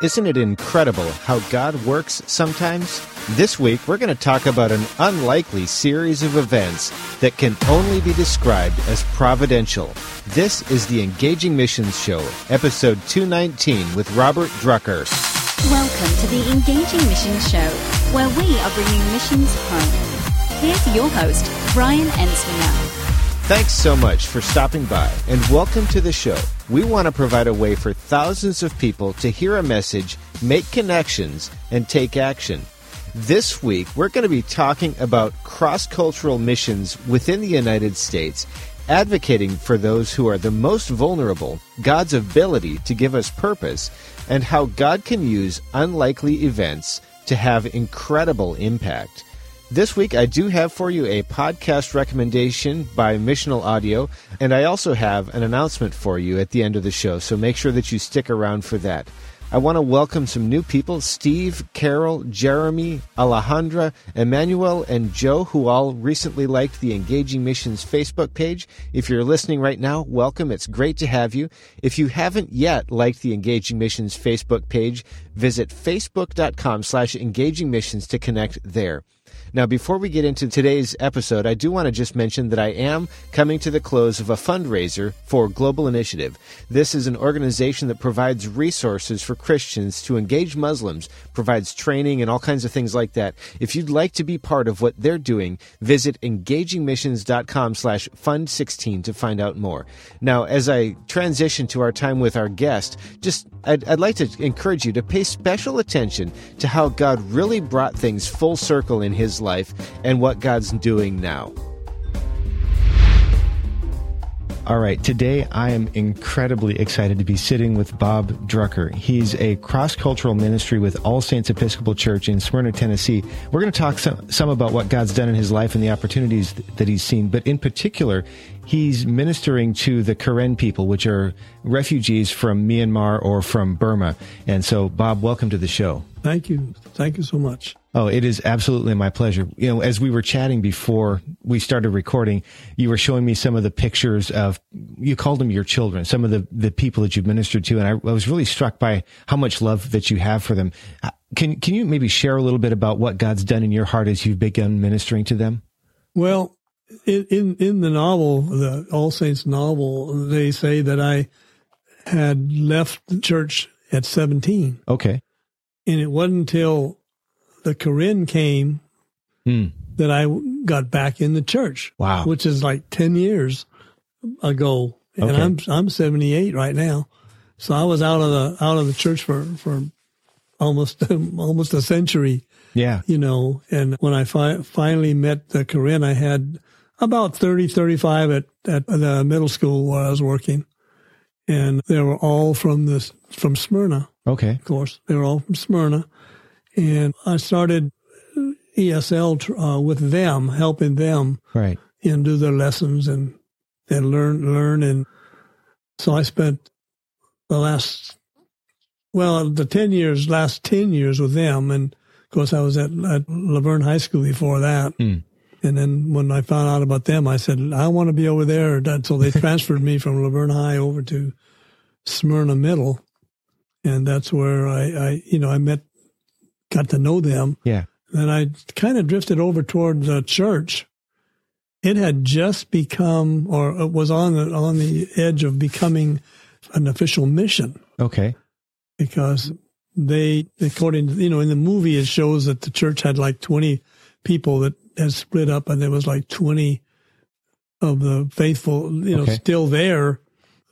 Isn't it incredible how God works sometimes? This week, we're going to talk about an unlikely series of events that can only be described as providential. This is the Engaging Missions Show, episode 219 with Robert Drucker. Welcome to the Engaging Missions Show, where we are bringing missions home. Here's your host, Brian Ensminger. Thanks so much for stopping by and welcome to the show. We want to provide a way for thousands of people to hear a message, make connections, and take action. This week, we're going to be talking about cross cultural missions within the United States, advocating for those who are the most vulnerable, God's ability to give us purpose, and how God can use unlikely events to have incredible impact. This week, I do have for you a podcast recommendation by Missional Audio, and I also have an announcement for you at the end of the show, so make sure that you stick around for that. I want to welcome some new people Steve, Carol, Jeremy, Alejandra, Emmanuel, and Joe, who all recently liked the Engaging Missions Facebook page. If you're listening right now, welcome. It's great to have you. If you haven't yet liked the Engaging Missions Facebook page, visit facebook.com slash engaging missions to connect there. Now, before we get into today's episode, I do want to just mention that I am coming to the close of a fundraiser for Global Initiative. This is an organization that provides resources for Christians to engage Muslims, provides training and all kinds of things like that. If you'd like to be part of what they're doing, visit engagingmissions.com slash fund 16 to find out more. Now, as I transition to our time with our guest, just I'd, I'd like to encourage you to pay special attention to how God really brought things full circle in his life and what God's doing now. All right, today I am incredibly excited to be sitting with Bob Drucker. He's a cross cultural ministry with All Saints Episcopal Church in Smyrna, Tennessee. We're going to talk some, some about what God's done in his life and the opportunities that he's seen, but in particular, he's ministering to the Karen people, which are refugees from Myanmar or from Burma. And so, Bob, welcome to the show. Thank you. Thank you so much. Oh, it is absolutely my pleasure. You know, as we were chatting before we started recording, you were showing me some of the pictures of, you called them your children, some of the, the people that you've ministered to. And I, I was really struck by how much love that you have for them. Uh, can, can you maybe share a little bit about what God's done in your heart as you've begun ministering to them? Well, in, in, in the novel, the All Saints novel, they say that I had left the church at 17. Okay. And it wasn't until the Karen came Hmm. that I got back in the church. Wow. Which is like 10 years ago. And Okay. I'm, I'm 78 right now. So I was out of the, out of the church for, for almost, almost a century, Yeah. you know. And when I fi- finally met the Karen, I had about 30, 35 at, at the middle school where I was working. And they were all from this, from Smyrna Okay. of course. They were all from Smyrna. And I started ESL tr- uh, with them, helping them Right. and do their lessons and, and learn, learn. And so I spent the last, well, the 10 years, last 10 years with them. And of course, I was at, at Laverne High School before that. Hmm. And then when I found out about them, I said, I want to be over there. So they transferred me from Laverne High over to Smyrna Middle. And that's where I, I, you know, I met, got to know them. Yeah. And I kind of drifted over toward the church. It had just become, or it was on the, on the edge of becoming an official mission Okay. because they, according to, you know, in the movie, it shows that the church had like 20 people that had split up and there was like 20 of the faithful, you know, Okay. still there.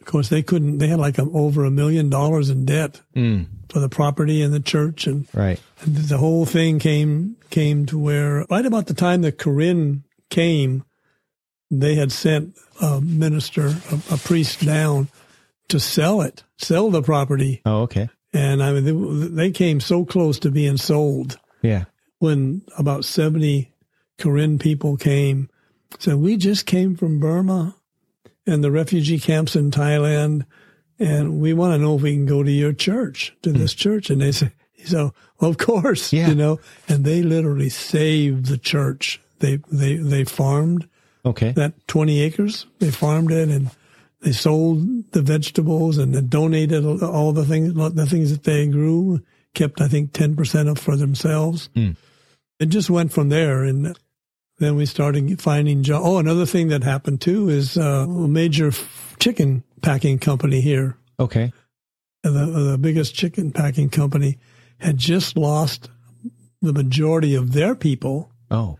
Of course, they couldn't. They had like a, over a million dollars in debt Mm, for the property and the church, and, right. and the whole thing came came to where right about the time that Karen came, they had sent a minister, a, a priest down to sell it, sell the property, Oh, okay. and I mean they, they came so close to being sold Yeah. when about 70 Karen people came, said, We just came from Burma and the refugee camps in Thailand, and we want to know if we can go to your church, to this church. And they said, So, well, of course, Yeah. you know, and they literally saved the church. They, they, they farmed Okay. that 20 acres. They farmed it and they sold the vegetables and then donated all the things, the things that they grew, kept, I think, 10% of for themselves. Mm. It just went from there. And then we started finding jobs. Oh, another thing that happened too is uh, a major f- chicken packing company here, Okay. the, the biggest chicken packing company, had just lost the majority of their people Oh.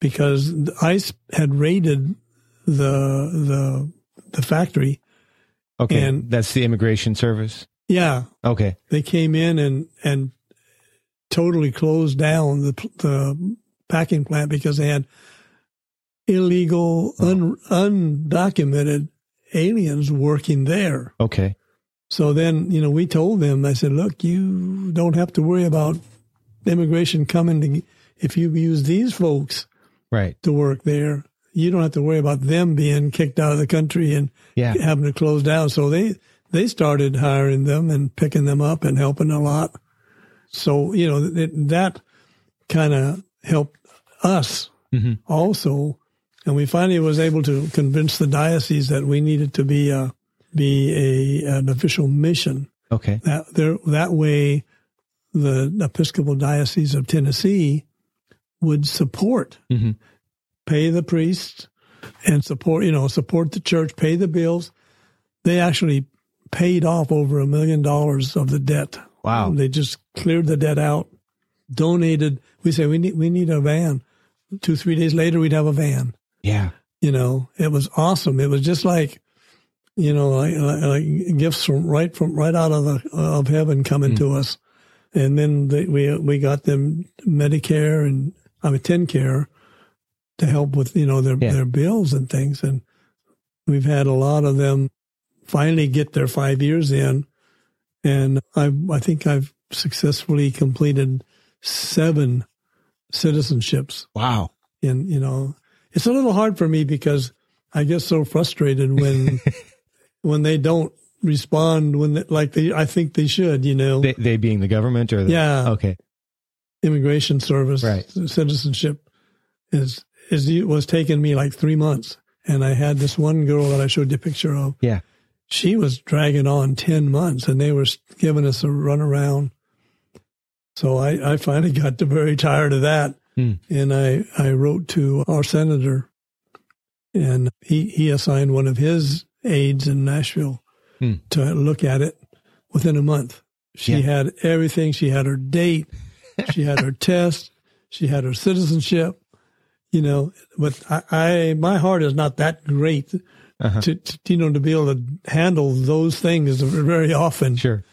because the ICE had raided the the the factory. Okay. And- that's the immigration service. Yeah, Okay. they came in and and totally closed down the the packing plant because they had illegal, un, undocumented aliens working there. Okay. So then, you know, we told them, I said, look, you don't have to worry about immigration coming to, if you use these folks Right. to work there, you don't have to worry about them being kicked out of the country and Yeah. having to close down. So they, they started hiring them and picking them up and helping a lot. So, you know, that, that kind of helped us Mhm. also. And we finally was able to convince the diocese that we needed to be a, be a, an official mission. Okay. That there, that way the Episcopal Diocese of Tennessee would support, Mhm. pay the priests and support, you know, support the church, pay the bills. They actually paid off over a million dollars of the debt. Wow. They just cleared the debt out, donated. We say we need, we need a van. Two, three days later, we'd have a van Yeah. you know it was awesome it was just like you know like, like, gifts from right from right out of the of heaven coming mm. to us and then they, we we got them medicare and i mean TennCare to help with you know their Yeah. their bills and things and we've had a lot of them finally get their five years in and i i think i've successfully completed seven citizenships Wow. and you know it's a little hard for me because i get so frustrated when when they don't respond when they, like they i think they should you know They, they being the government or the, Yeah. Okay. immigration service Right. citizenship is is was taking me like three months and i had this one girl that i showed you a picture of Yeah. she was dragging on 10 months and they were giving us a runaround so i i finally got to very tired of that Hmm. and I, I wrote to our senator and he, he assigned one of his aides in Nashville Hmm. to look at it within a month. She Yeah. had everything. She had her date. she had her test. She had her citizenship, you know, but I, I my heart is not that great Uh-huh. to, to, you know, to be able to handle those things very often Sure.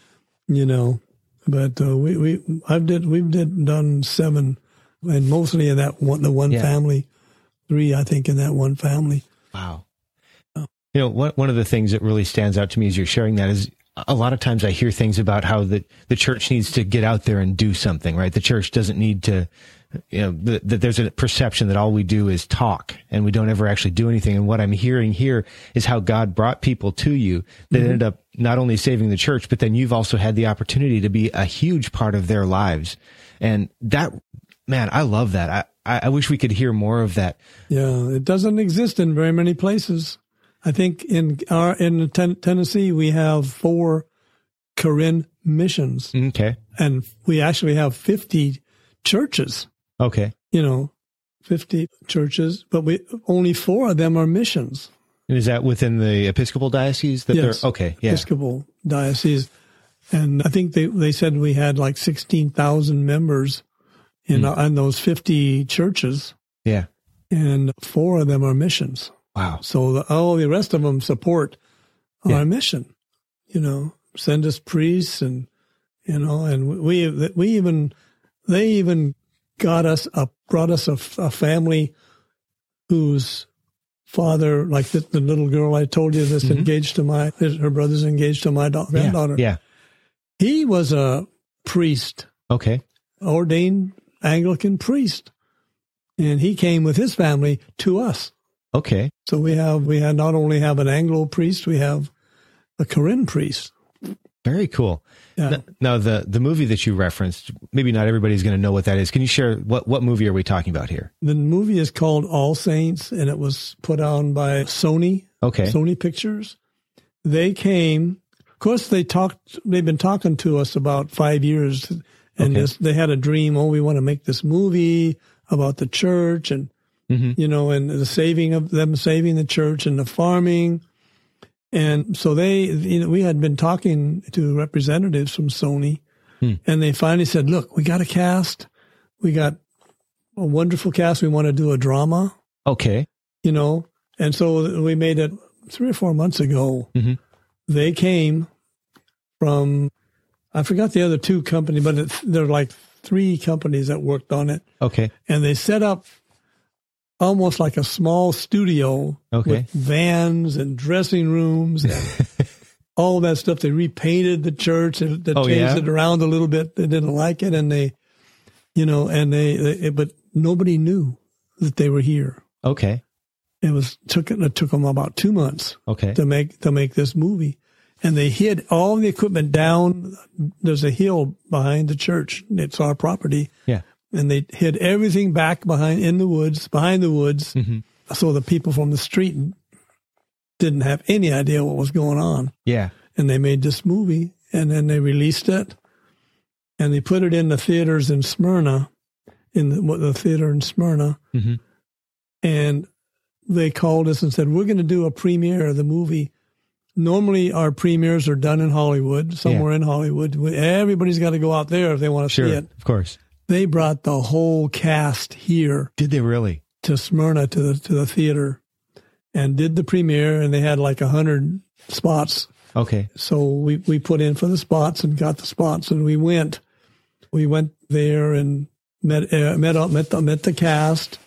you know. But uh, we we I've did we've did done seven, and mostly in that one the one Yeah. family, three I think in that one family. Wow. You know, one one of the things that really stands out to me as you're sharing that is a lot of times I hear things about how the the church needs to get out there and do something, right? The church doesn't need to, you know, that that there's a perception that all we do is talk and we don't ever actually do anything. And what I'm hearing here is how God brought people to you that mm-hmm. ended up not only saving the church, but then you've also had the opportunity to be a huge part of their lives. And that, man, I love that. I, I wish we could hear more of that. Yeah, it doesn't exist in very many places. I think in our in ten, Tennessee we have four Karen missions, mm, Okay. and we actually have fifty churches. Okay. You know, fifty churches, but we only four of them are missions. And is that within the Episcopal diocese? That Yes. they're okay. Yeah. Episcopal diocese. And I think they, they said we had like 16,000 members in, Hmm. in those 50 churches, Yeah. and four of them are missions. Wow. So the, all the rest of them support Yeah. our mission. You know, send us priests and you know, and we we even they even got us a brought us a, a family whose father, like the, the little girl I told you, that's Mhm. engaged to my her brother's engaged to my da- granddaughter. Yeah. He was a priest, Okay. ordained Anglican priest, and he came with his family to us. Okay. So we have we have not only have an Anglo priest, we have a Karen priest. Very cool. Yeah. Now, the the movie that you referenced, maybe not everybody's going to know what that is. Can you share what what movie are we talking about here? The movie is called All Saints, and it was put on by Sony, Okay. Sony Pictures. They came. Of course, they talked. They've been talking to us about five years, and Okay. this, they had a dream. Oh, we want to make this movie about the church, and hmm you know, and the saving of them saving the church and the farming. And so they, you know, we had been talking to representatives from Sony, Hmm. and they finally said, "Look, we got a cast. We got a wonderful cast. We want to do a drama, Okay. you know." And so we made it three or four months ago. Mhm. They came from, I forgot the other two companies, but it's, they're like three companies that worked on it Okay. and they set up almost like a small studio Okay. with vans and dressing rooms and all that stuff. They repainted the church and they Oh, changed yeah? it around a little bit. They didn't like it, and they, you know, and they, they but nobody knew that they were here. Okay. It was took it took them about two months Okay. to make to make this movie, and they hid all the equipment down. There's a hill behind the church. It's our property Yeah. And they hid everything back behind in the woods, behind the woods, Mhm. so the people from the street didn't have any idea what was going on. Yeah. And they made this movie, and then they released it, and they put it in the theaters in Smyrna, in the, what- the theater in Smyrna, Mhm. and they called us and said, "We're going to do a premiere of the movie." Normally, our premieres are done in Hollywood, somewhere in Hollywood. Everybody's got to go out there if they want to Sure. see it. Of course. They brought the whole cast here Did they really? to Smyrna to the to the theater and did the premiere and they had like a hundred spots. Okay. So we, we put in for the spots and got the spots and we went. We went there and met uh, met up met the, met the cast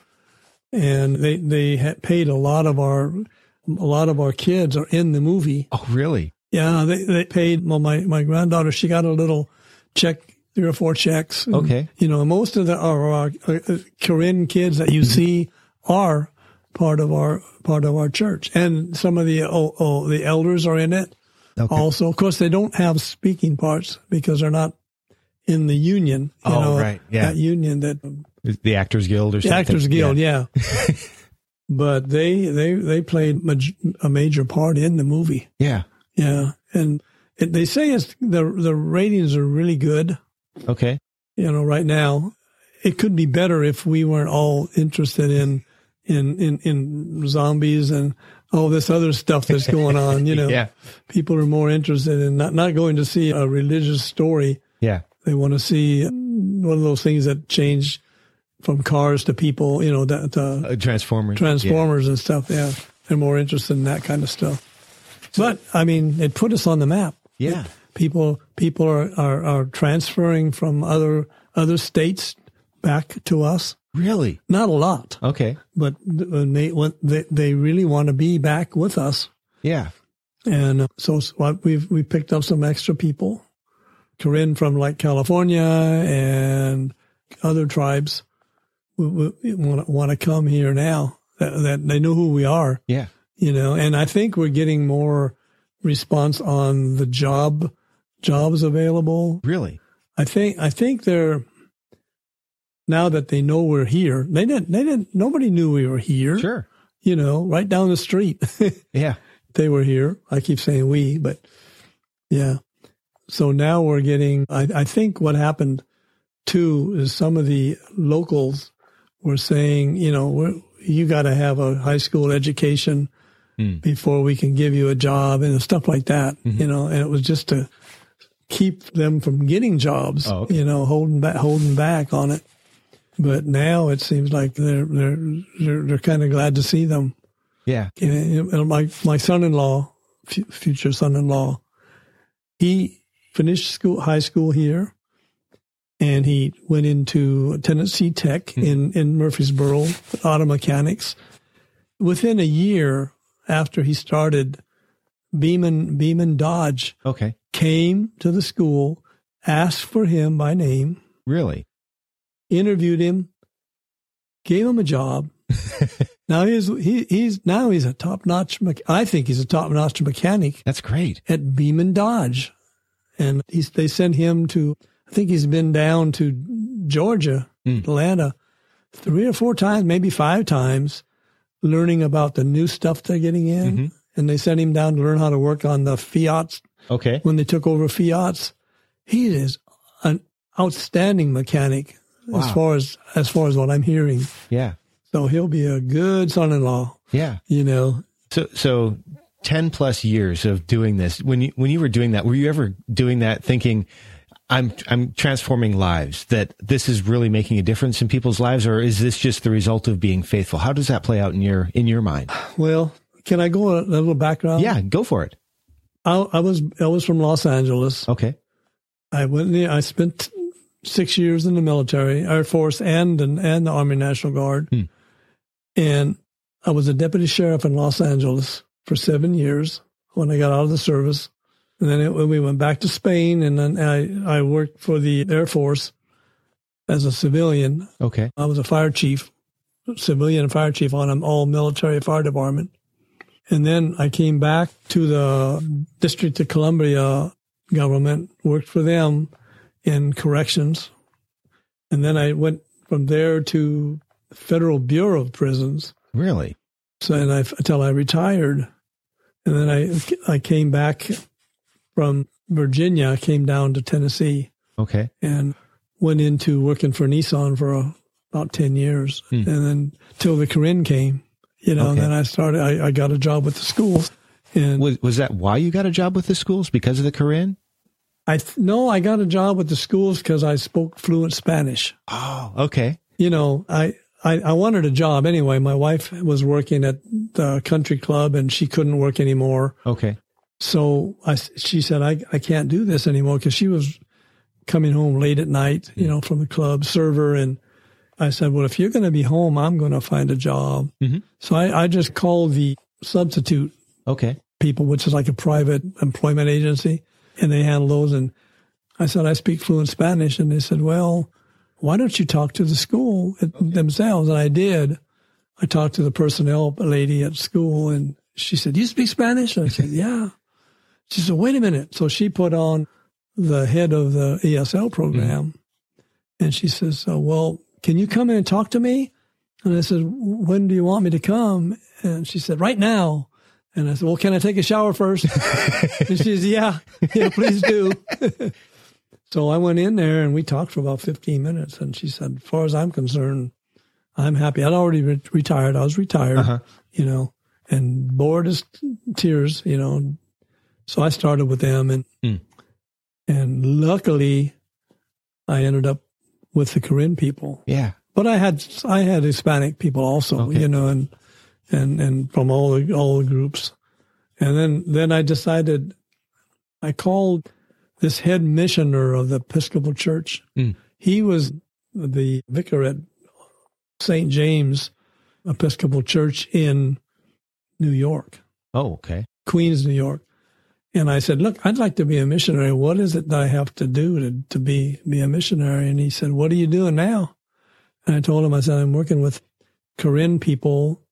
and they they had paid a lot of our a lot of our kids are in the movie. Oh, really? Yeah, they they paid. Well, my my granddaughter she got a little check, three or four checks. And, Okay. You know, most of the our, our uh, Karen kids that you see are part of our part of our church, and some of the oh, oh the elders are in it. Okay. Also, of course, they don't have speaking parts because they're not in the union. You Oh, know, right, yeah. That union that The Actors Guild or the something? Actors Guild, yeah. but they they they played maj- a major part in the movie. Yeah. Yeah, and it, they say it's the the ratings are really good. Okay. You know, right now, it could be better if we weren't all interested in in in, in zombies and all this other stuff that's going on. You know, Yeah. people are more interested in not not going to see a religious story. Yeah. They want to see one of those things that change from cars to people. You know, that uh, Uh, Transformers. Transformers and stuff. Yeah, they're more interested in that kind of stuff. But I mean, it put us on the map. Yeah. People people are, are, are transferring from other other states back to us. Really? Not a lot, Okay. but they they they really want to be back with us, Yeah. and uh, so we've we picked up some extra people, Karen from like California and other tribes, want to want to come here now that, that they know who we are. Yeah. you know and i think we're getting more response on the job jobs available Really? i think i think they're now that they know we're here they didn't they didn't nobody knew we were here Sure. you know right down the street Yeah. they were here i keep saying we but yeah so now we're getting i, I think what happened too is some of the locals were saying you know you got to have a high school education Mm. before we can give you a job and stuff like that Mm-hmm. you know and it was just to keep them from getting jobs Oh, okay. you know holding back holding back on it but now it seems like they're they're they're, they're kind of glad to see them Yeah. And, and my my son-in-law, f- future son-in-law, he finished school, high school here, and he went into Tennessee Tech hmm. in in Murfreesboro, auto mechanics. Within a year after he started, Beaman Beaman Dodge Okay. Came to the school, asked for him by name, Really? interviewed him, gave him a job. now he's he, he's now he's a top notch. I think he's a top notch mechanic That's great. at Beaman Dodge, and he's they sent him to. I think he's been down to Georgia, Hmm. Atlanta, three or four times, maybe five times, learning about the new stuff they're getting in. Mhm. And they sent him down to learn how to work on the Fiats Okay. when they took over Fiats. He is an outstanding mechanic Wow. as far as as far as what I'm hearing. Yeah. So he'll be a good son-in-law. Yeah. You know, So, so 10 plus years of doing this. When you, when you were doing that, were you ever doing that thinking, I'm, I'm transforming lives, that this is really making a difference in people's lives? Or is this just the result of being faithful? How does that play out in your, in your mind? well, can I go a, a little background? Yeah, go for it. I, I was I was from Los Angeles. Okay. I went. I spent six years in the military, Air Force, and and, and the Army National Guard, Hmm. and I was a deputy sheriff in Los Angeles for seven years when I got out of the service. And then it, we went back to Spain, and then I I worked for the Air Force as a civilian. Okay. I was a fire chief, civilian fire chief on an all military fire department. And then I came back to the District of Columbia government, worked for them in corrections. And then I went from there to Federal Bureau of Prisons. Really? So, and I, until I retired. And then I, I came back from Virginia, I came down to Tennessee Okay. and went into working for Nissan for uh about 10 years. Hmm. And then till the Karen came, you know, Okay. and then I started, I, I got a job with the schools. And Was, was that why you got a job with the schools? Because of the Karen? I, th- no, I got a job with the schools because I spoke fluent Spanish. Oh, okay. You know, I, I, I wanted a job anyway. My wife was working at the country club and she couldn't work anymore. Okay. So I, she said, I, I can't do this anymore because she was coming home late at night, you know, from the club server. And I said, well, if you're going to be home, I'm going to find a job. Mhm. So I, I just called the substitute Okay. people, which is like a private employment agency, and they handle those. And I said, I speak fluent Spanish. And they said, well, why don't you talk to the school themselves? And I did. I talked to the personnel lady at school and she said, you speak Spanish? And I said, yeah. She said, wait a minute. So she put on the head of the ESL program and she says, well, can you come in and talk to me? And I said, when do you want me to come? And she said, right now. And I said, well, can I take a shower first? and she says, yeah, yeah, please do. so I went in there and we talked for about 15 minutes. And she said, as far as I'm concerned, I'm happy. I'd already re- retired. I was retired, Uh-huh. you know, and bored as tears, you know. So I started with them and, Hmm. and luckily I ended up with the Karen people. Yeah. But I had I had Hispanic people also, Okay. you know, and and and from all the all the groups. And then then I decided I called this head missioner of the Episcopal Church. Mm. He was the vicar at St. James Episcopal Church in New York, Oh, okay. Queens, New York. And I said, "Look, I'd like to be a missionary. What is it that I have to do to to be be a missionary?" And he said, "What are you doing now?" And I told him, I said, "I'm working with Karen people."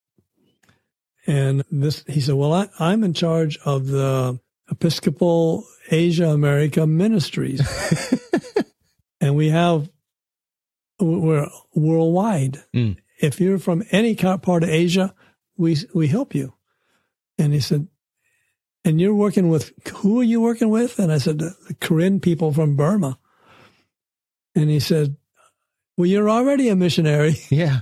And this, he said, "Well, I, I'm in charge of the Episcopal Asia America Ministries, and we have we're worldwide. Mm. If you're from any part of Asia, we we help you." And he said, and you're working with who are you working with? And I said, the Karen people from Burma. And he said, well, you're already a missionary. Yeah.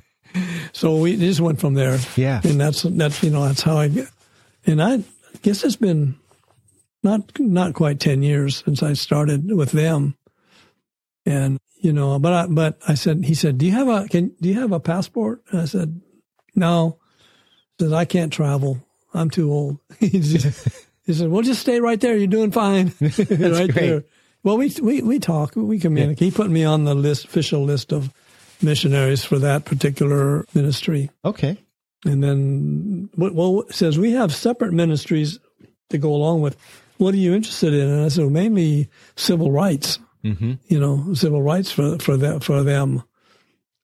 So we just went from there. Yeah. And that's, that's, you know, that's how I get. And I guess it's been not, not quite 10 years since I started with them. And, you know, but I, but I said, he said, do you have a, can, do you have a passport? And I said, no. He Says I can't travel. I'm too old. he, just, he said, "Well, just stay right there. You're doing fine, right great. there." Well, we we we talk. We communicate. He put me on the list, official list of missionaries for that particular ministry. Okay. And then, well, says we have separate ministries to go along with. What are you interested in? And I said, well, mainly civil rights. Mm-hmm. You know, civil rights for for them for them.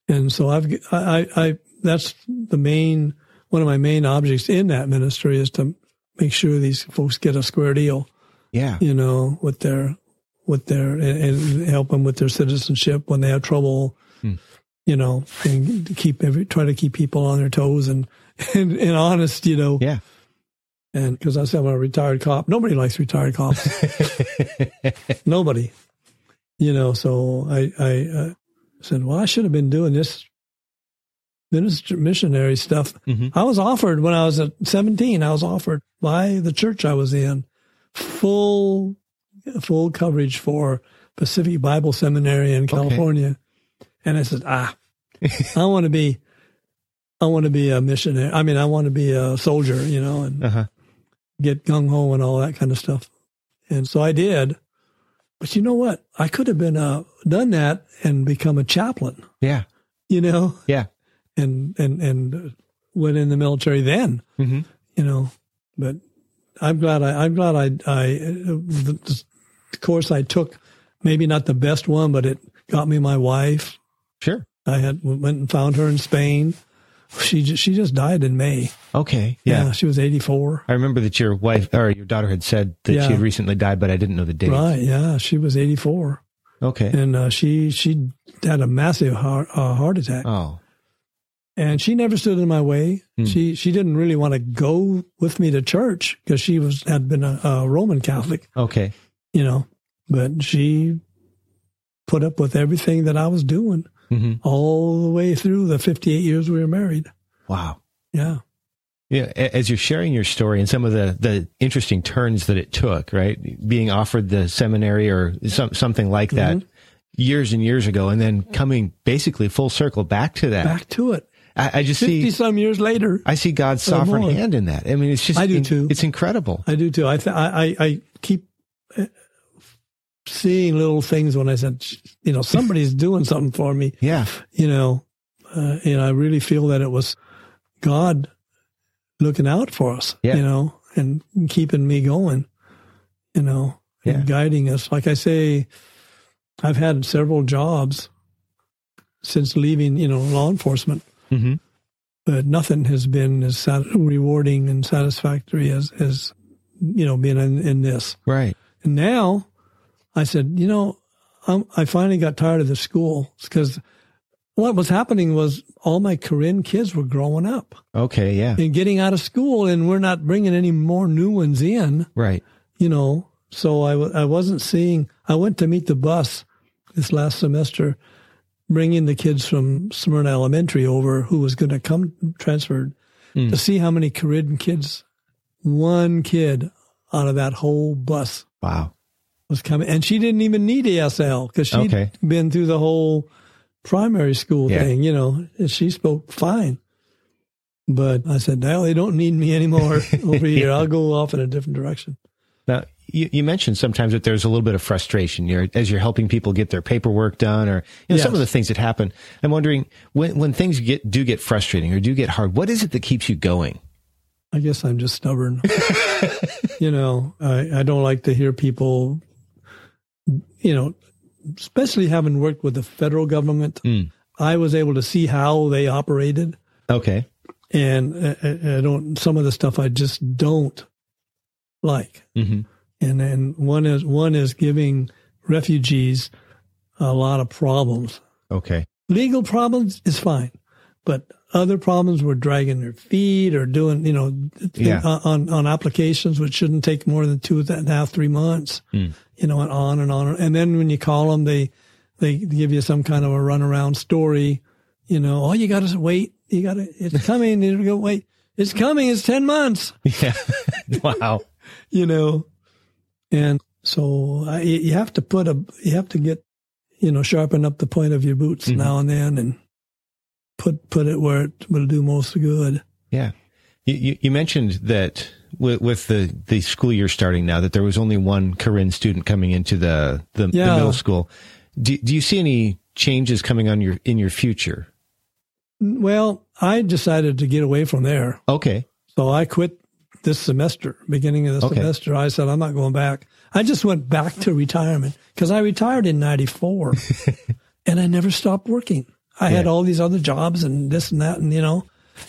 And so I've I, I that's the main one of my main objects in that ministry is to make sure these folks get a square deal. Yeah. You know, with their with their and, and help them with their citizenship when they have trouble. Hmm. You know, and keep every try to keep people on their toes and and, and honest. You know, Yeah. and because I said I'm a retired cop, nobody likes retired cops. nobody. You know, so I I uh, said, well, I should have been doing this minister missionary stuff. Mhm. I was offered when I was at 17. I was offered by the church I was in full full coverage for Pacific Bible Seminary in California, and I said, ah, I want to be. I want to be a missionary. I mean, I want to be a soldier, you know, and Uh-huh. get gung ho and all that kind of stuff. And so I did. But you know what? I could have been uh, done that and become a chaplain, Yeah. you know, Yeah. And and and went in the military then, Mm-hmm. you know. But I'm glad I I'm glad I I the, the course I took, maybe not the best one, but it got me my wife. Sure. I had went and found her in Spain. She just, she just died in May. Okay. Yeah. she was 84. I remember that your wife or your daughter had said that Yeah. she had recently died, but I didn't know the date. Right? Yeah, she was 84. Okay. and uh, she she had a massive heart, uh, heart attack, Oh. And she never stood in my way. Hmm. She she didn't really want to go with me to church because she was had been a, a Roman Catholic, Okay. you know, but she put up with everything that I was doing hmm all the way through the 58 years we were married. Wow. Yeah, Yeah, as you're sharing your story and some of the, the interesting turns that it took, right? Being offered the seminary or some, something like that Mm-hmm. years and years ago, and then coming basically full circle back to that. back to it. I, I just 50 see, some years later, I see God's sovereign more. hand in that. I mean, it's just, I do in- too. It's incredible. I do too. I th- I, I I keep uh, seeing little things when I said, you know, somebody's doing something for me. Yeah. you know, uh, and I really feel that it was God looking out for us, Yeah. you know, and keeping me going, you know, and guiding us. Like I say, I've had several jobs since leaving, you know, law enforcement, hmm but nothing has been as sat- rewarding and satisfactory as, as, you know, being in, in this. Right. And now I said, you know, I'm, I finally got tired of the school because what was happening was all my Karen kids were growing up Okay. Yeah. and getting out of school, and we're not bringing any more new ones in, Right. you know. So I, w- I wasn't seeing, I went to meet the bus this last semester, bringing the kids from Smyrna Elementary over who was going to come transferred Hmm. to see how many Karen kids, one kid out of that whole bus Wow. was coming, and she didn't even need ASL because she'd Okay. been through the whole primary school Yeah. thing, you know. And she spoke fine, but I said, now they don't need me anymore over here. I'll go off in a different direction." Now, you, you mentioned sometimes that there's a little bit of frustration you're, as you're helping people get their paperwork done or you know, some of the things that happen. I'm wondering when, when things get, do get frustrating or do get hard, what is it that keeps you going? I guess I'm just stubborn. you know, I, I don't like to hear people, you know, especially having worked with the federal government. Mm. I was able to see how they operated. Okay. and I, I I don't some of the stuff I just don't like. hmm And then one is one is giving refugees a lot of problems. Okay. Legal problems is fine, but other problems were dragging their feet or doing you know Yeah. on on applications which shouldn't take more than two and a half three months. Mm. You know, and on and on. And then when you call them, they they give you some kind of a runaround story. You know, oh, you got to wait. You got to. It's coming. You go wait. It's coming. It's ten months. Yeah. wow. You know, and so I, you have to put a. You have to get, you know, sharpen up the point of your boots Mhm. now and then, and put put it where it will do most good. Yeah. You, you, mentioned that with, with, the, the school year starting now, that there was only one Karen student coming into the, the, yeah. the middle school. Do, do you see any changes coming on your in your future? Well, I decided to get away from there. Okay. So I quit this semester, beginning of the okay. semester. I said, I'm not going back. I just went back to retirement because I retired in 94 and I never stopped working. I yeah. had all these other jobs and this and that, and you know,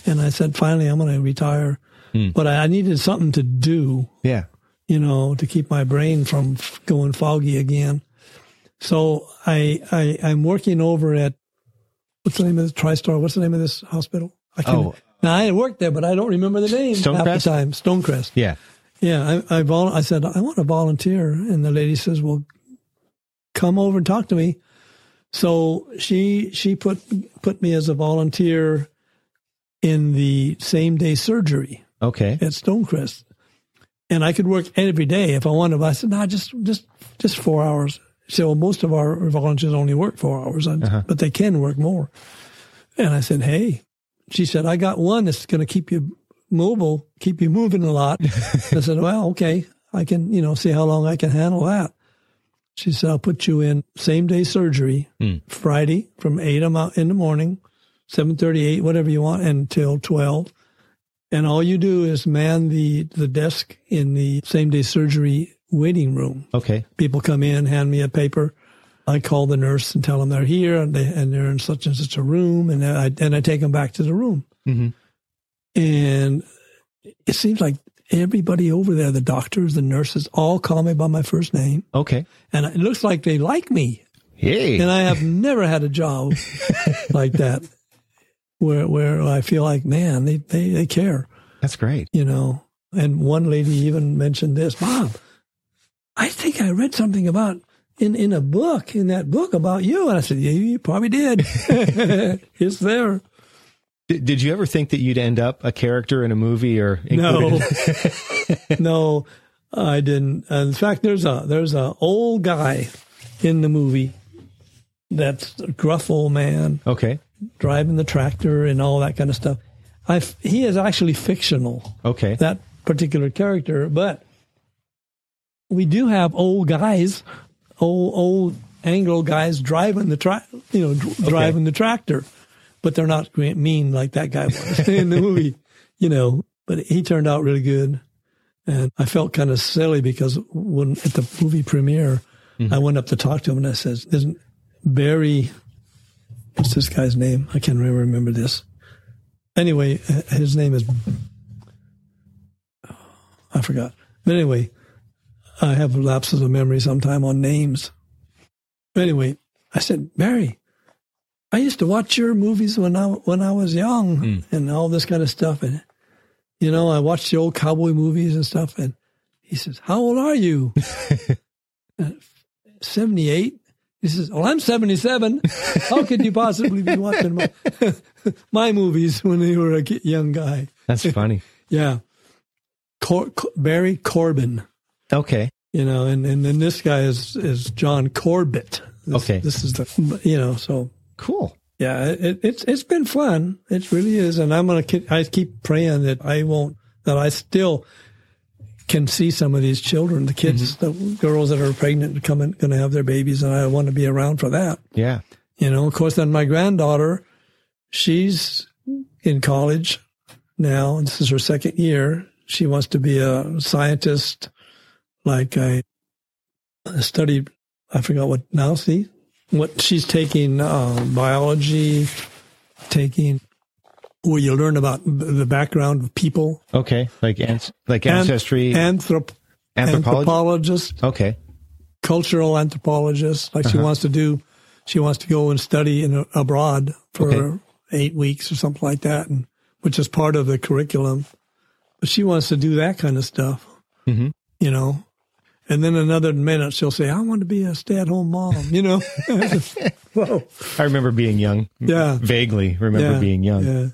and I said, finally, I'm going to retire. Hmm. But I, needed something to do. Yeah. You know, to keep my brain from going foggy again. So I, I I'm working over at what's the name of the TriStar? What's the name of this hospital? I can't. Oh. Now I worked there, but I don't remember the name Stonecrest? half the time. Stonecrest. Yeah. Yeah. I I, vol- I said I want to volunteer, and the lady says, "Well, come over and talk to me." So she she put put me as a volunteer in the same day surgery. Okay. At Stonecrest, and I could work every day if I wanted. But I said, "No, just just just four hours." So most of our volunteers only work four hours, uh-huh. but they can work more. And I said, Hey, she said, I got one that's going to keep you mobile, keep you moving a lot. I said, Well, okay, I can, you know, see how long I can handle that. She said, I'll put you in same day surgery mm. Friday from eight in the morning, 738, whatever you want, until 12. And all you do is man the, the desk in the same day surgery waiting room. Okay. People come in, hand me a paper. I call the nurse and tell them they're here and, they, and they're in such and such a room, and I and I take them back to the room. Mm-hmm. And it seems like everybody over there, the doctors, the nurses, all call me by my first name. Okay. And it looks like they like me. Hey. And I have never had a job like that where where I feel like, man, they, they, they care. That's great. You know. And one lady even mentioned this, Bob, I think I read something about in, in a book, in that book about you. And I said, yeah, you probably did. it's there. Did, did you ever think that you'd end up a character in a movie or no? no, I didn't. In fact, there's a there's a old guy in the movie that's a gruff old man. Okay, driving the tractor and all that kind of stuff. I he is actually fictional. Okay, that particular character, but we do have old guys, old old Anglo guys driving the tra- you know, dr- okay. driving the tractor, but they're not mean like that guy was in the movie, you know. But he turned out really good, and I felt kind of silly because when at the movie premiere, mm-hmm. I went up to talk to him and I says, "Isn't Barry? What's this guy's name? I can't remember, remember this. Anyway, his name is I forgot. But anyway, I have lapses of memory sometime on names. Anyway, I said, Barry, I used to watch your movies when I when I was young mm. and all this kind of stuff. And you know, I watched the old cowboy movies and stuff. And he says, "How old are you?" Seventy-eight. He says, "Well, I'm seventy-seven. How could you possibly be watching my my movies when you were a young guy?" That's funny. yeah, Cor- Barry Corbin. Okay. You know, and, and then this guy is, is John Corbett. This, okay. This is the, you know, so. Cool. Yeah, it, it's, it's been fun. It really is. And I'm going to, I keep praying that I won't, that I still can see some of these children, the kids, mm-hmm. the girls that are pregnant and coming, going to have their babies. And I want to be around for that. Yeah. You know, of course, then my granddaughter, she's in college now. This is her second year. She wants to be a scientist like I studied, I forgot what now, see? What she's taking uh, biology, taking where you learn about the background of people. Okay, like like ancestry, Anthrop- anthropologist. Okay, cultural anthropologist. Like uh-huh. she wants to do, she wants to go and study in abroad for okay. eight weeks or something like that, and which is part of the curriculum. But she wants to do that kind of stuff. Mm-hmm. You know, and then another minute she'll say, "I want to be a stay-at-home mom." You know. Whoa. I remember being young. Yeah. Vaguely remember yeah, being young. Yeah.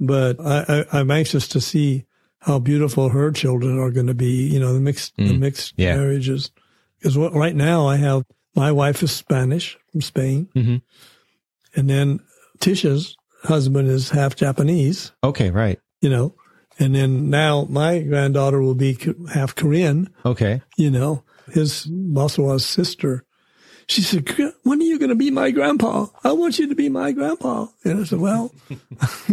But I, I, am anxious to see how beautiful her children are going to be. You know, the mixed mm. the mixed yeah. marriages. Because right now I have my wife is Spanish from Spain, mm-hmm. and then Tisha's husband is half Japanese. Okay, right. You know, And then now my granddaughter will be half Karen. Okay. You know, his Basawa's sister. She said, when are you going to be my grandpa? I want you to be my grandpa. And I said, well,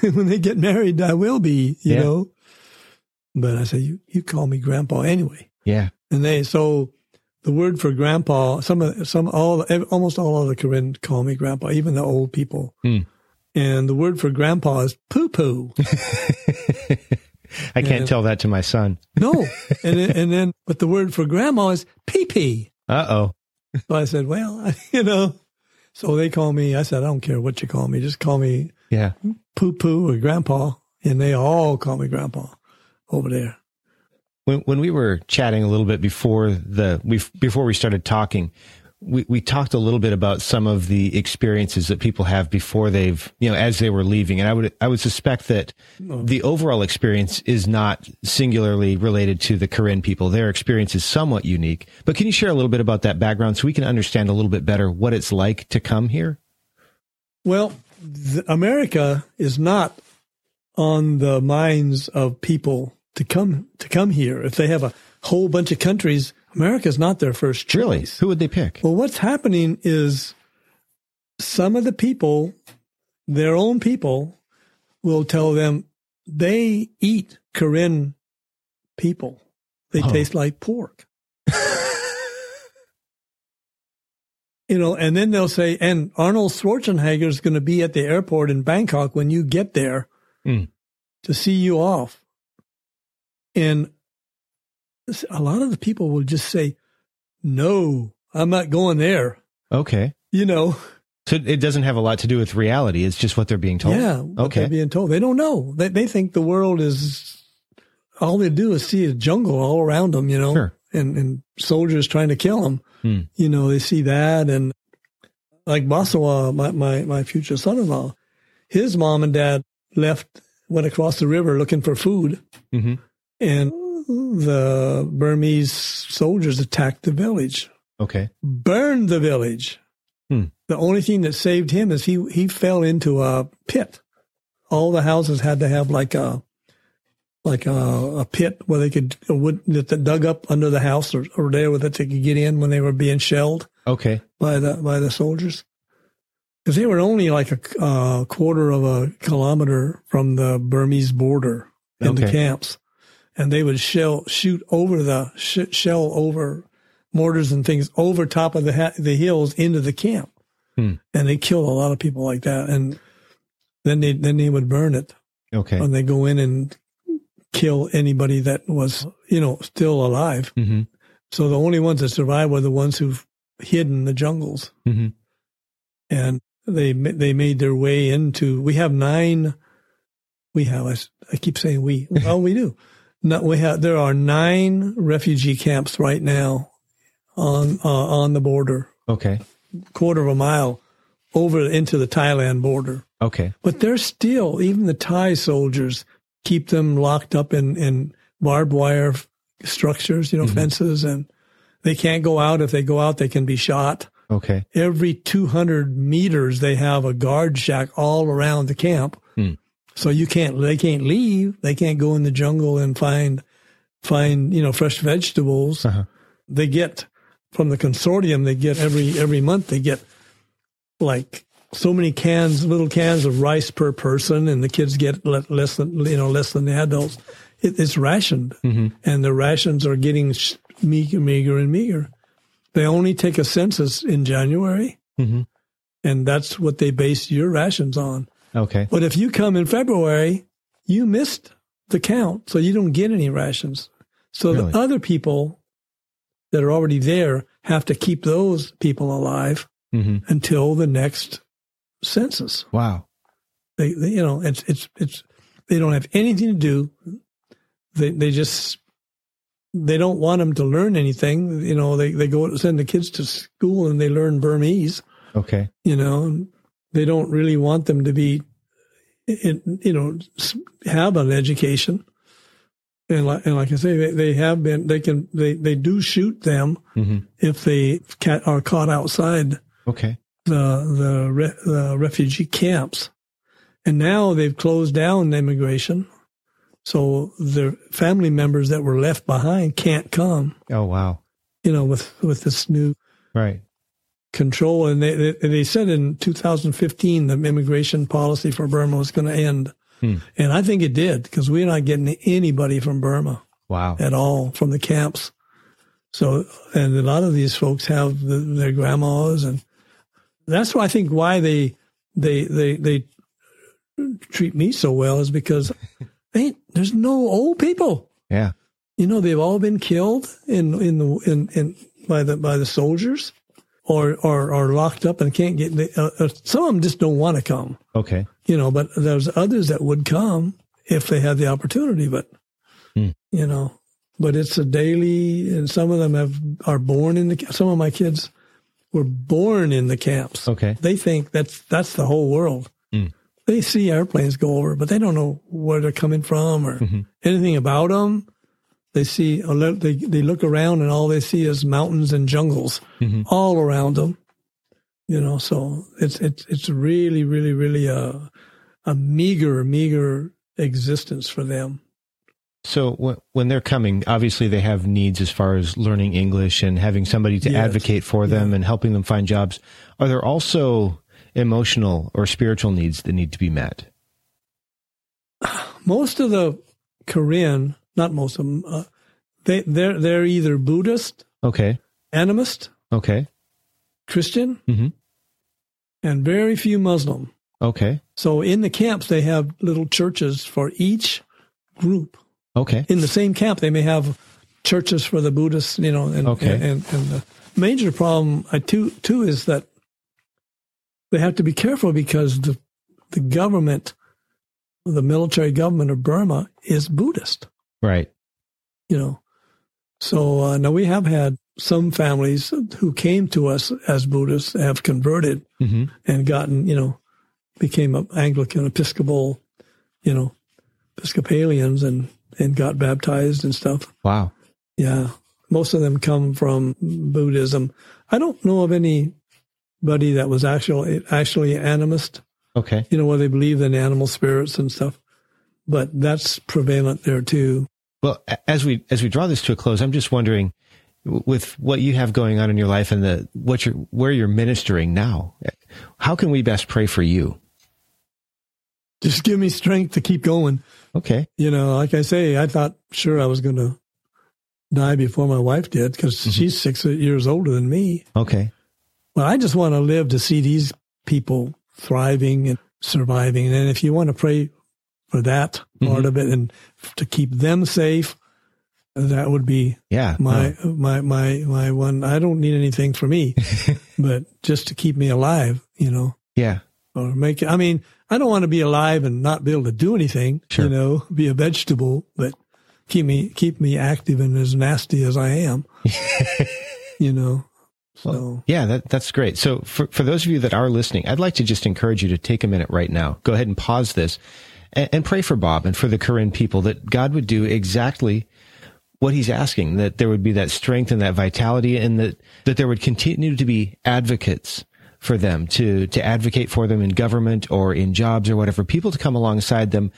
when they get married, I will be, you Yeah. know. But I said, you, you call me grandpa anyway. Yeah. And they, so the word for grandpa, some of, some, all, almost all of the Karen call me grandpa, even the old people. Hmm. And the word for grandpa is poo poo. I can't Yeah. tell that to my son. No. and then, and then, but the word for grandma is pee pee. Uh oh. So I said, well, you know, so they call me, I said, I don't care what you call me. Just call me Yeah. poo poo or grandpa. And they all call me grandpa over there. When when we were chatting a little bit before the we before we started talking, we we talked a little bit about some of the experiences that people have before they've you know as they were leaving, and I would I would suspect that the overall experience is not singularly related to the Karen people. Their experience is somewhat unique. But can you share a little bit about that background so we can understand a little bit better what it's like to come here? Well, America is not on the minds of people to come to come here. If they have a whole bunch of countries, America is not their first choice. Really, who would they pick? Well, what's happening is some of the people, their own people, will tell them they eat Karen people. They Oh. taste like pork. you know, and then they'll say, and Arnold Schwarzenegger is going to be at the airport in Bangkok when you get there Hmm. to see you off. And a lot of the people will just say, no, I'm not going there. Okay, You know, so it doesn't have a lot to do with reality. It's just what they're being told. yeah, what Okay. they're being told. They don't know. They, they think the world is, all they do is see a jungle all around them, you know, Sure. and, and soldiers trying to kill them. Hmm. You know, they see that. And like Basawa, my, my, my future son-in-law, his mom and dad left, went across the river looking for food. hmm and the Burmese soldiers attacked the village, Okay. burned the village. Hmm. The only thing that saved him is he he fell into a pit. All the houses had to have like a like a, a pit where they could a wood that dug up under the house or, or there where that they could get in when they were being shelled Okay. by the by the soldiers. Because they were only like a uh, quarter of a kilometer from the Burmese border in the camps, and they would shell shoot over the sh- shell over mortars and things over top of the ha- the hills into the camp, Hmm. and they killed a lot of people like that. And then they then they would burn it, Okay. and they go in and kill anybody that was you know still alive. hmm So the only ones that survived were the ones who've hid in the jungles hmm and they they made their way into. We have nine. We have. I, I keep saying we. Well, we do. No, we have. There are nine refugee camps right now on uh, on the border, Okay. quarter of a mile over into the Thailand border. Okay. But they're still even the Thai soldiers keep them locked up in in barbed wire structures, you know, fences, and they can't go out. If they go out, they can be shot Okay. every 200 meters they have a guard shack all around the camp. So you can't they can't leave. They can't go in the jungle and find find you know fresh vegetables. Uh-huh. they get from the consortium they get every every month they get like so many cans little cans of rice per person and the kids get less than you know less than the adults. It, it's rationed. Hmm and the rations are getting meager, meager and meager. They only take a census in January, hmm and that's what they base your rations on. Okay. But if you come in February, you missed the count, so you don't get any rations. So Really? the other people that are already there have to keep those people alive hmm until the next census. Wow. They, they you know, it's it's it's they don't have anything to do. They they just they don't want them to learn anything. You know, they they go send the kids to school and they learn Burmese. Okay. You know, and they don't really want them to be, in, you know, have an education. And like, and like I say, they, they have been. They can. They they do shoot them hmm if they are caught outside Okay. the the, re, the refugee camps, and now they've closed down immigration. So their family members that were left behind can't come, Oh wow. you know, with, with this new Right. Control. And they, they, they said in 2015 the immigration policy for Burma was going to end. Hmm. And I think it did because we're not getting anybody from Burma Wow. at all from the camps. So, and a lot of these folks have the, their grandmas, and that's why I think why they they they they treat me so well is because ain't there's no old people. Yeah. You know, they've all been killed in in the in, in by the by the soldiers, or or or locked up and can't get. Uh, uh, some of them just don't want to come. Okay. You know, but there's others that would come if they had the opportunity. But Hmm. you know, but it's a daily, and some of them have are born in the. Some of my kids were born in the camps. Okay. They think that's that's the whole world. Mm. They see airplanes go over, but they don't know where they're coming from or Mhm. anything about them. They see, they they look around and all they see is mountains and jungles Mhm. all around them. You know, so it's it's it's really really really a a meager meager existence for them. So wh- when they're coming, obviously they have needs as far as learning English and having somebody to Yes. advocate for them and helping them find jobs. Are there also emotional or spiritual needs that need to be met? Most of the Karen, not most of them, uh, they they're they're either Buddhist, Okay. animist, Okay. Christian, mm-hmm. and very few Muslim. Okay. So in the camps, they have little churches for each group. Okay. In the same camp, they may have churches for the Buddhists, you know, and Okay. and, and, and the major problem I too too is that they have to be careful because the the government, the military government of Burma is Buddhist. Right. you know. So uh, now we have had some families who came to us as Buddhists have converted hmm and gotten, you know, became Anglican, Episcopal, you know, Episcopalians and and got baptized and stuff. Wow. Yeah, most of them come from Buddhism. I don't know of anybody that was actually actually animist. Okay. You know, where they believe in animal spirits and stuff, but that's prevalent there too. Well, as we as we draw this to a close, I'm just wondering, with what you have going on in your life and the what you're where you're ministering now, how can we best pray for you? Just give me strength to keep going. Okay. You know, like I say, I thought sure I was going to die before my wife did because Mm-hmm. she's six years older than me. Okay. But I just want to live to see these people thriving and surviving. And if you want to pray for that part Mhm. of it and to keep them safe, that would be Yeah. my my my my one. I don't need anything for me, but just to keep me alive, you know, yeah. or make. I mean, I don't want to be alive and not be able to do anything. Sure. You know, be a vegetable, but keep me keep me active and as nasty as I am. you know, so Yeah, that, that's great. So for, for those of you that are listening, I'd like to just encourage you to take a minute right now. Go ahead and pause this and, and pray for Bob and for the Karen people that God would do exactly what he's asking, that there would be that strength and that vitality and that, that there would continue to be advocates for them to, to advocate for them in government or in jobs or whatever, people to come alongside them,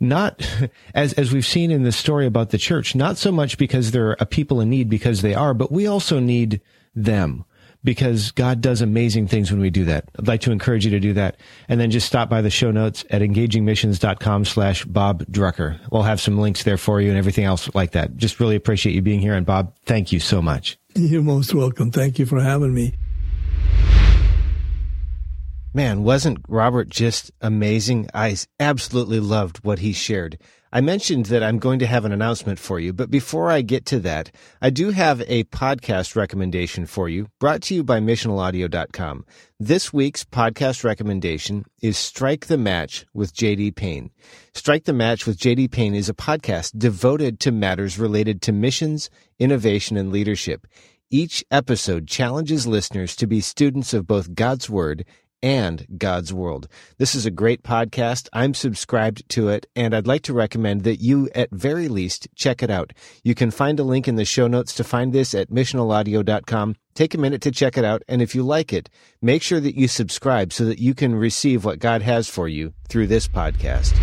not as, as we've seen in the story about the church, not so much because they're a people in need because they are, but we also need them because God does amazing things when we do that. I'd like to encourage you to do that. And then just stop by the show notes at engagingmissions.com slash Bob Drucker. We'll have some links there for you and everything else like that. Just really appreciate you being here. And Bob, thank you so much. you're most welcome. Thank you for having me. Man, wasn't Robert just amazing? I absolutely loved what he shared. I mentioned that I'm going to have an announcement for you, but before I get to that, I do have a podcast recommendation for you brought to you by missionalaudio.com. This week's podcast recommendation is Strike the Match with JD Payne. Strike the Match with JD Payne is a podcast devoted to matters related to missions, innovation, and leadership. Each episode challenges listeners to be students of both God's Word and God's world. This is a great podcast. I'm subscribed to it, and I'd like to recommend that you, at very least, check it out. You can find a link in the show notes to find this at missionalaudio.com. Take a minute to check it out, and if you like it, make sure that you subscribe so that you can receive what God has for you through this podcast.「Strike the match with JD Payne. Strike the match with JD Payne is a podcast devoted to matters related to missions, innovation, and leadership. Each episode challenges listeners to be students of both God's Word and God's world. This is a great podcast. I'm subscribed to it, and I'd like to recommend that you, at very least, check it out. You can find a link in the show notes to find this at missionalaudio.com. Take a minute to check it out, and if you like it, make sure that you subscribe so that you can receive what God has for you through this podcast.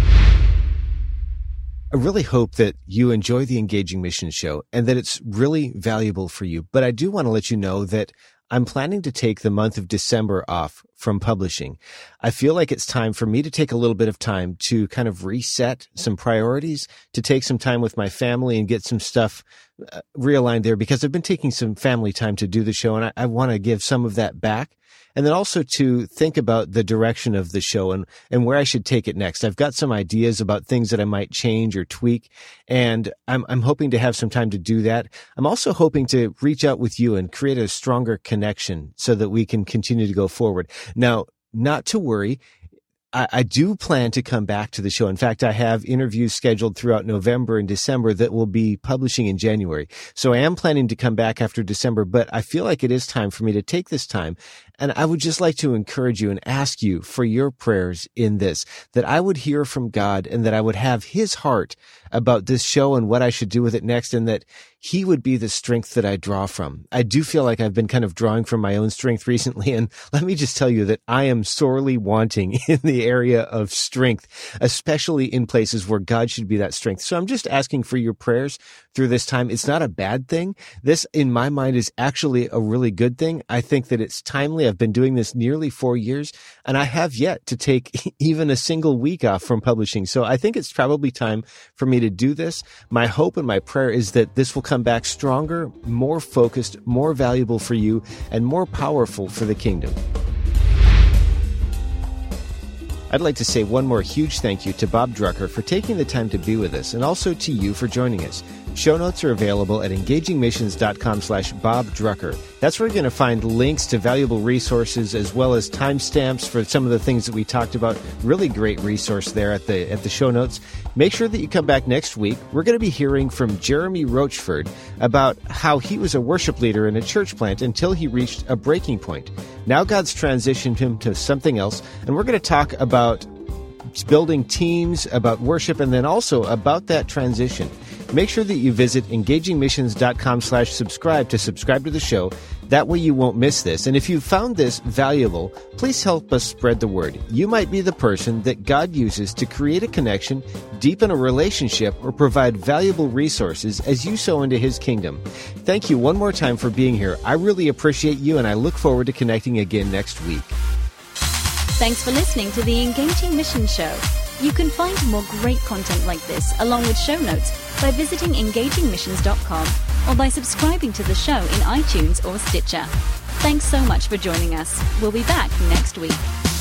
I really hope that you enjoy the Engaging Mission show and that it's really valuable for you. But I do want to let you know that I'm planning to take the month of December off from publishing. I feel like it's time for me to take a little bit of time to kind of reset some priorities, to take some time with my family and get some stuff uh, realigned there because I've been taking some family time to do the show and I, I want to give some of that back and then also to think about the direction of the show and, and where I should take it next. I've got some ideas about things that I might change or tweak, and I'm, I'm hoping to have some time to do that. I'm also hoping to reach out with you and create a stronger connection so that we can continue to go forward. Now, not to worry. I, I, do plan to come back to the show. In fact, I have interviews scheduled throughout November and December that will be publishing in January. So I am planning to come back after December, but I feel like it is time for me to take this time and I would just like to encourage you and ask you for your prayers in this, that I would hear from God and that I would have his heart about this show and what I should do with it next and that he would be the strength that I draw from. I do feel like I've been kind of drawing from my own strength recently. And let me just tell you that I am sorely wanting in the area of strength, especially in places where God should be that strength. So I'm just asking for your prayers through this time. It's not a bad thing. This, in my mind, is actually a really good thing. I think that it's timely I've been doing this nearly four years and I have yet to take even a single week off from publishing. So I think it's probably time for me to do this. My hope and my prayer is that this will come back stronger, more focused, more valuable for you, and more powerful for the kingdom. I'd like to say one more huge thank you to Bob Drucker for taking the time to be with us and also to you for joining us. Show notes are available at engagingmissions.com slash Bob Drucker. That's where you're going to find links to valuable resources as well as timestamps for some of the things that we talked about. Really great resource there at the at the show notes. Make sure that you come back next week. We're going to be hearing from Jeremy Rochford about how he was a worship leader in a church plant until he reached a breaking point. Now God's transitioned him to something else, and we're going to talk about building teams, about worship, and then also about that transition. Make sure that you visit engagingmissions.com slash subscribe to subscribe to the show. That way you won't miss this. And if you found this valuable, please help us spread the word. You might be the person that God uses to create a connection, deepen a relationship, or provide valuable resources as you sow into his kingdom. Thank you one more time for being here. I really appreciate you and I look forward to connecting again next week. Thanks for listening to the Engaging Mission Show. You can find more great content like this, along with show notes, by visiting engagingmissions.com or by subscribing to the show in iTunes or Stitcher. Thanks so much for joining us. We'll be back next week.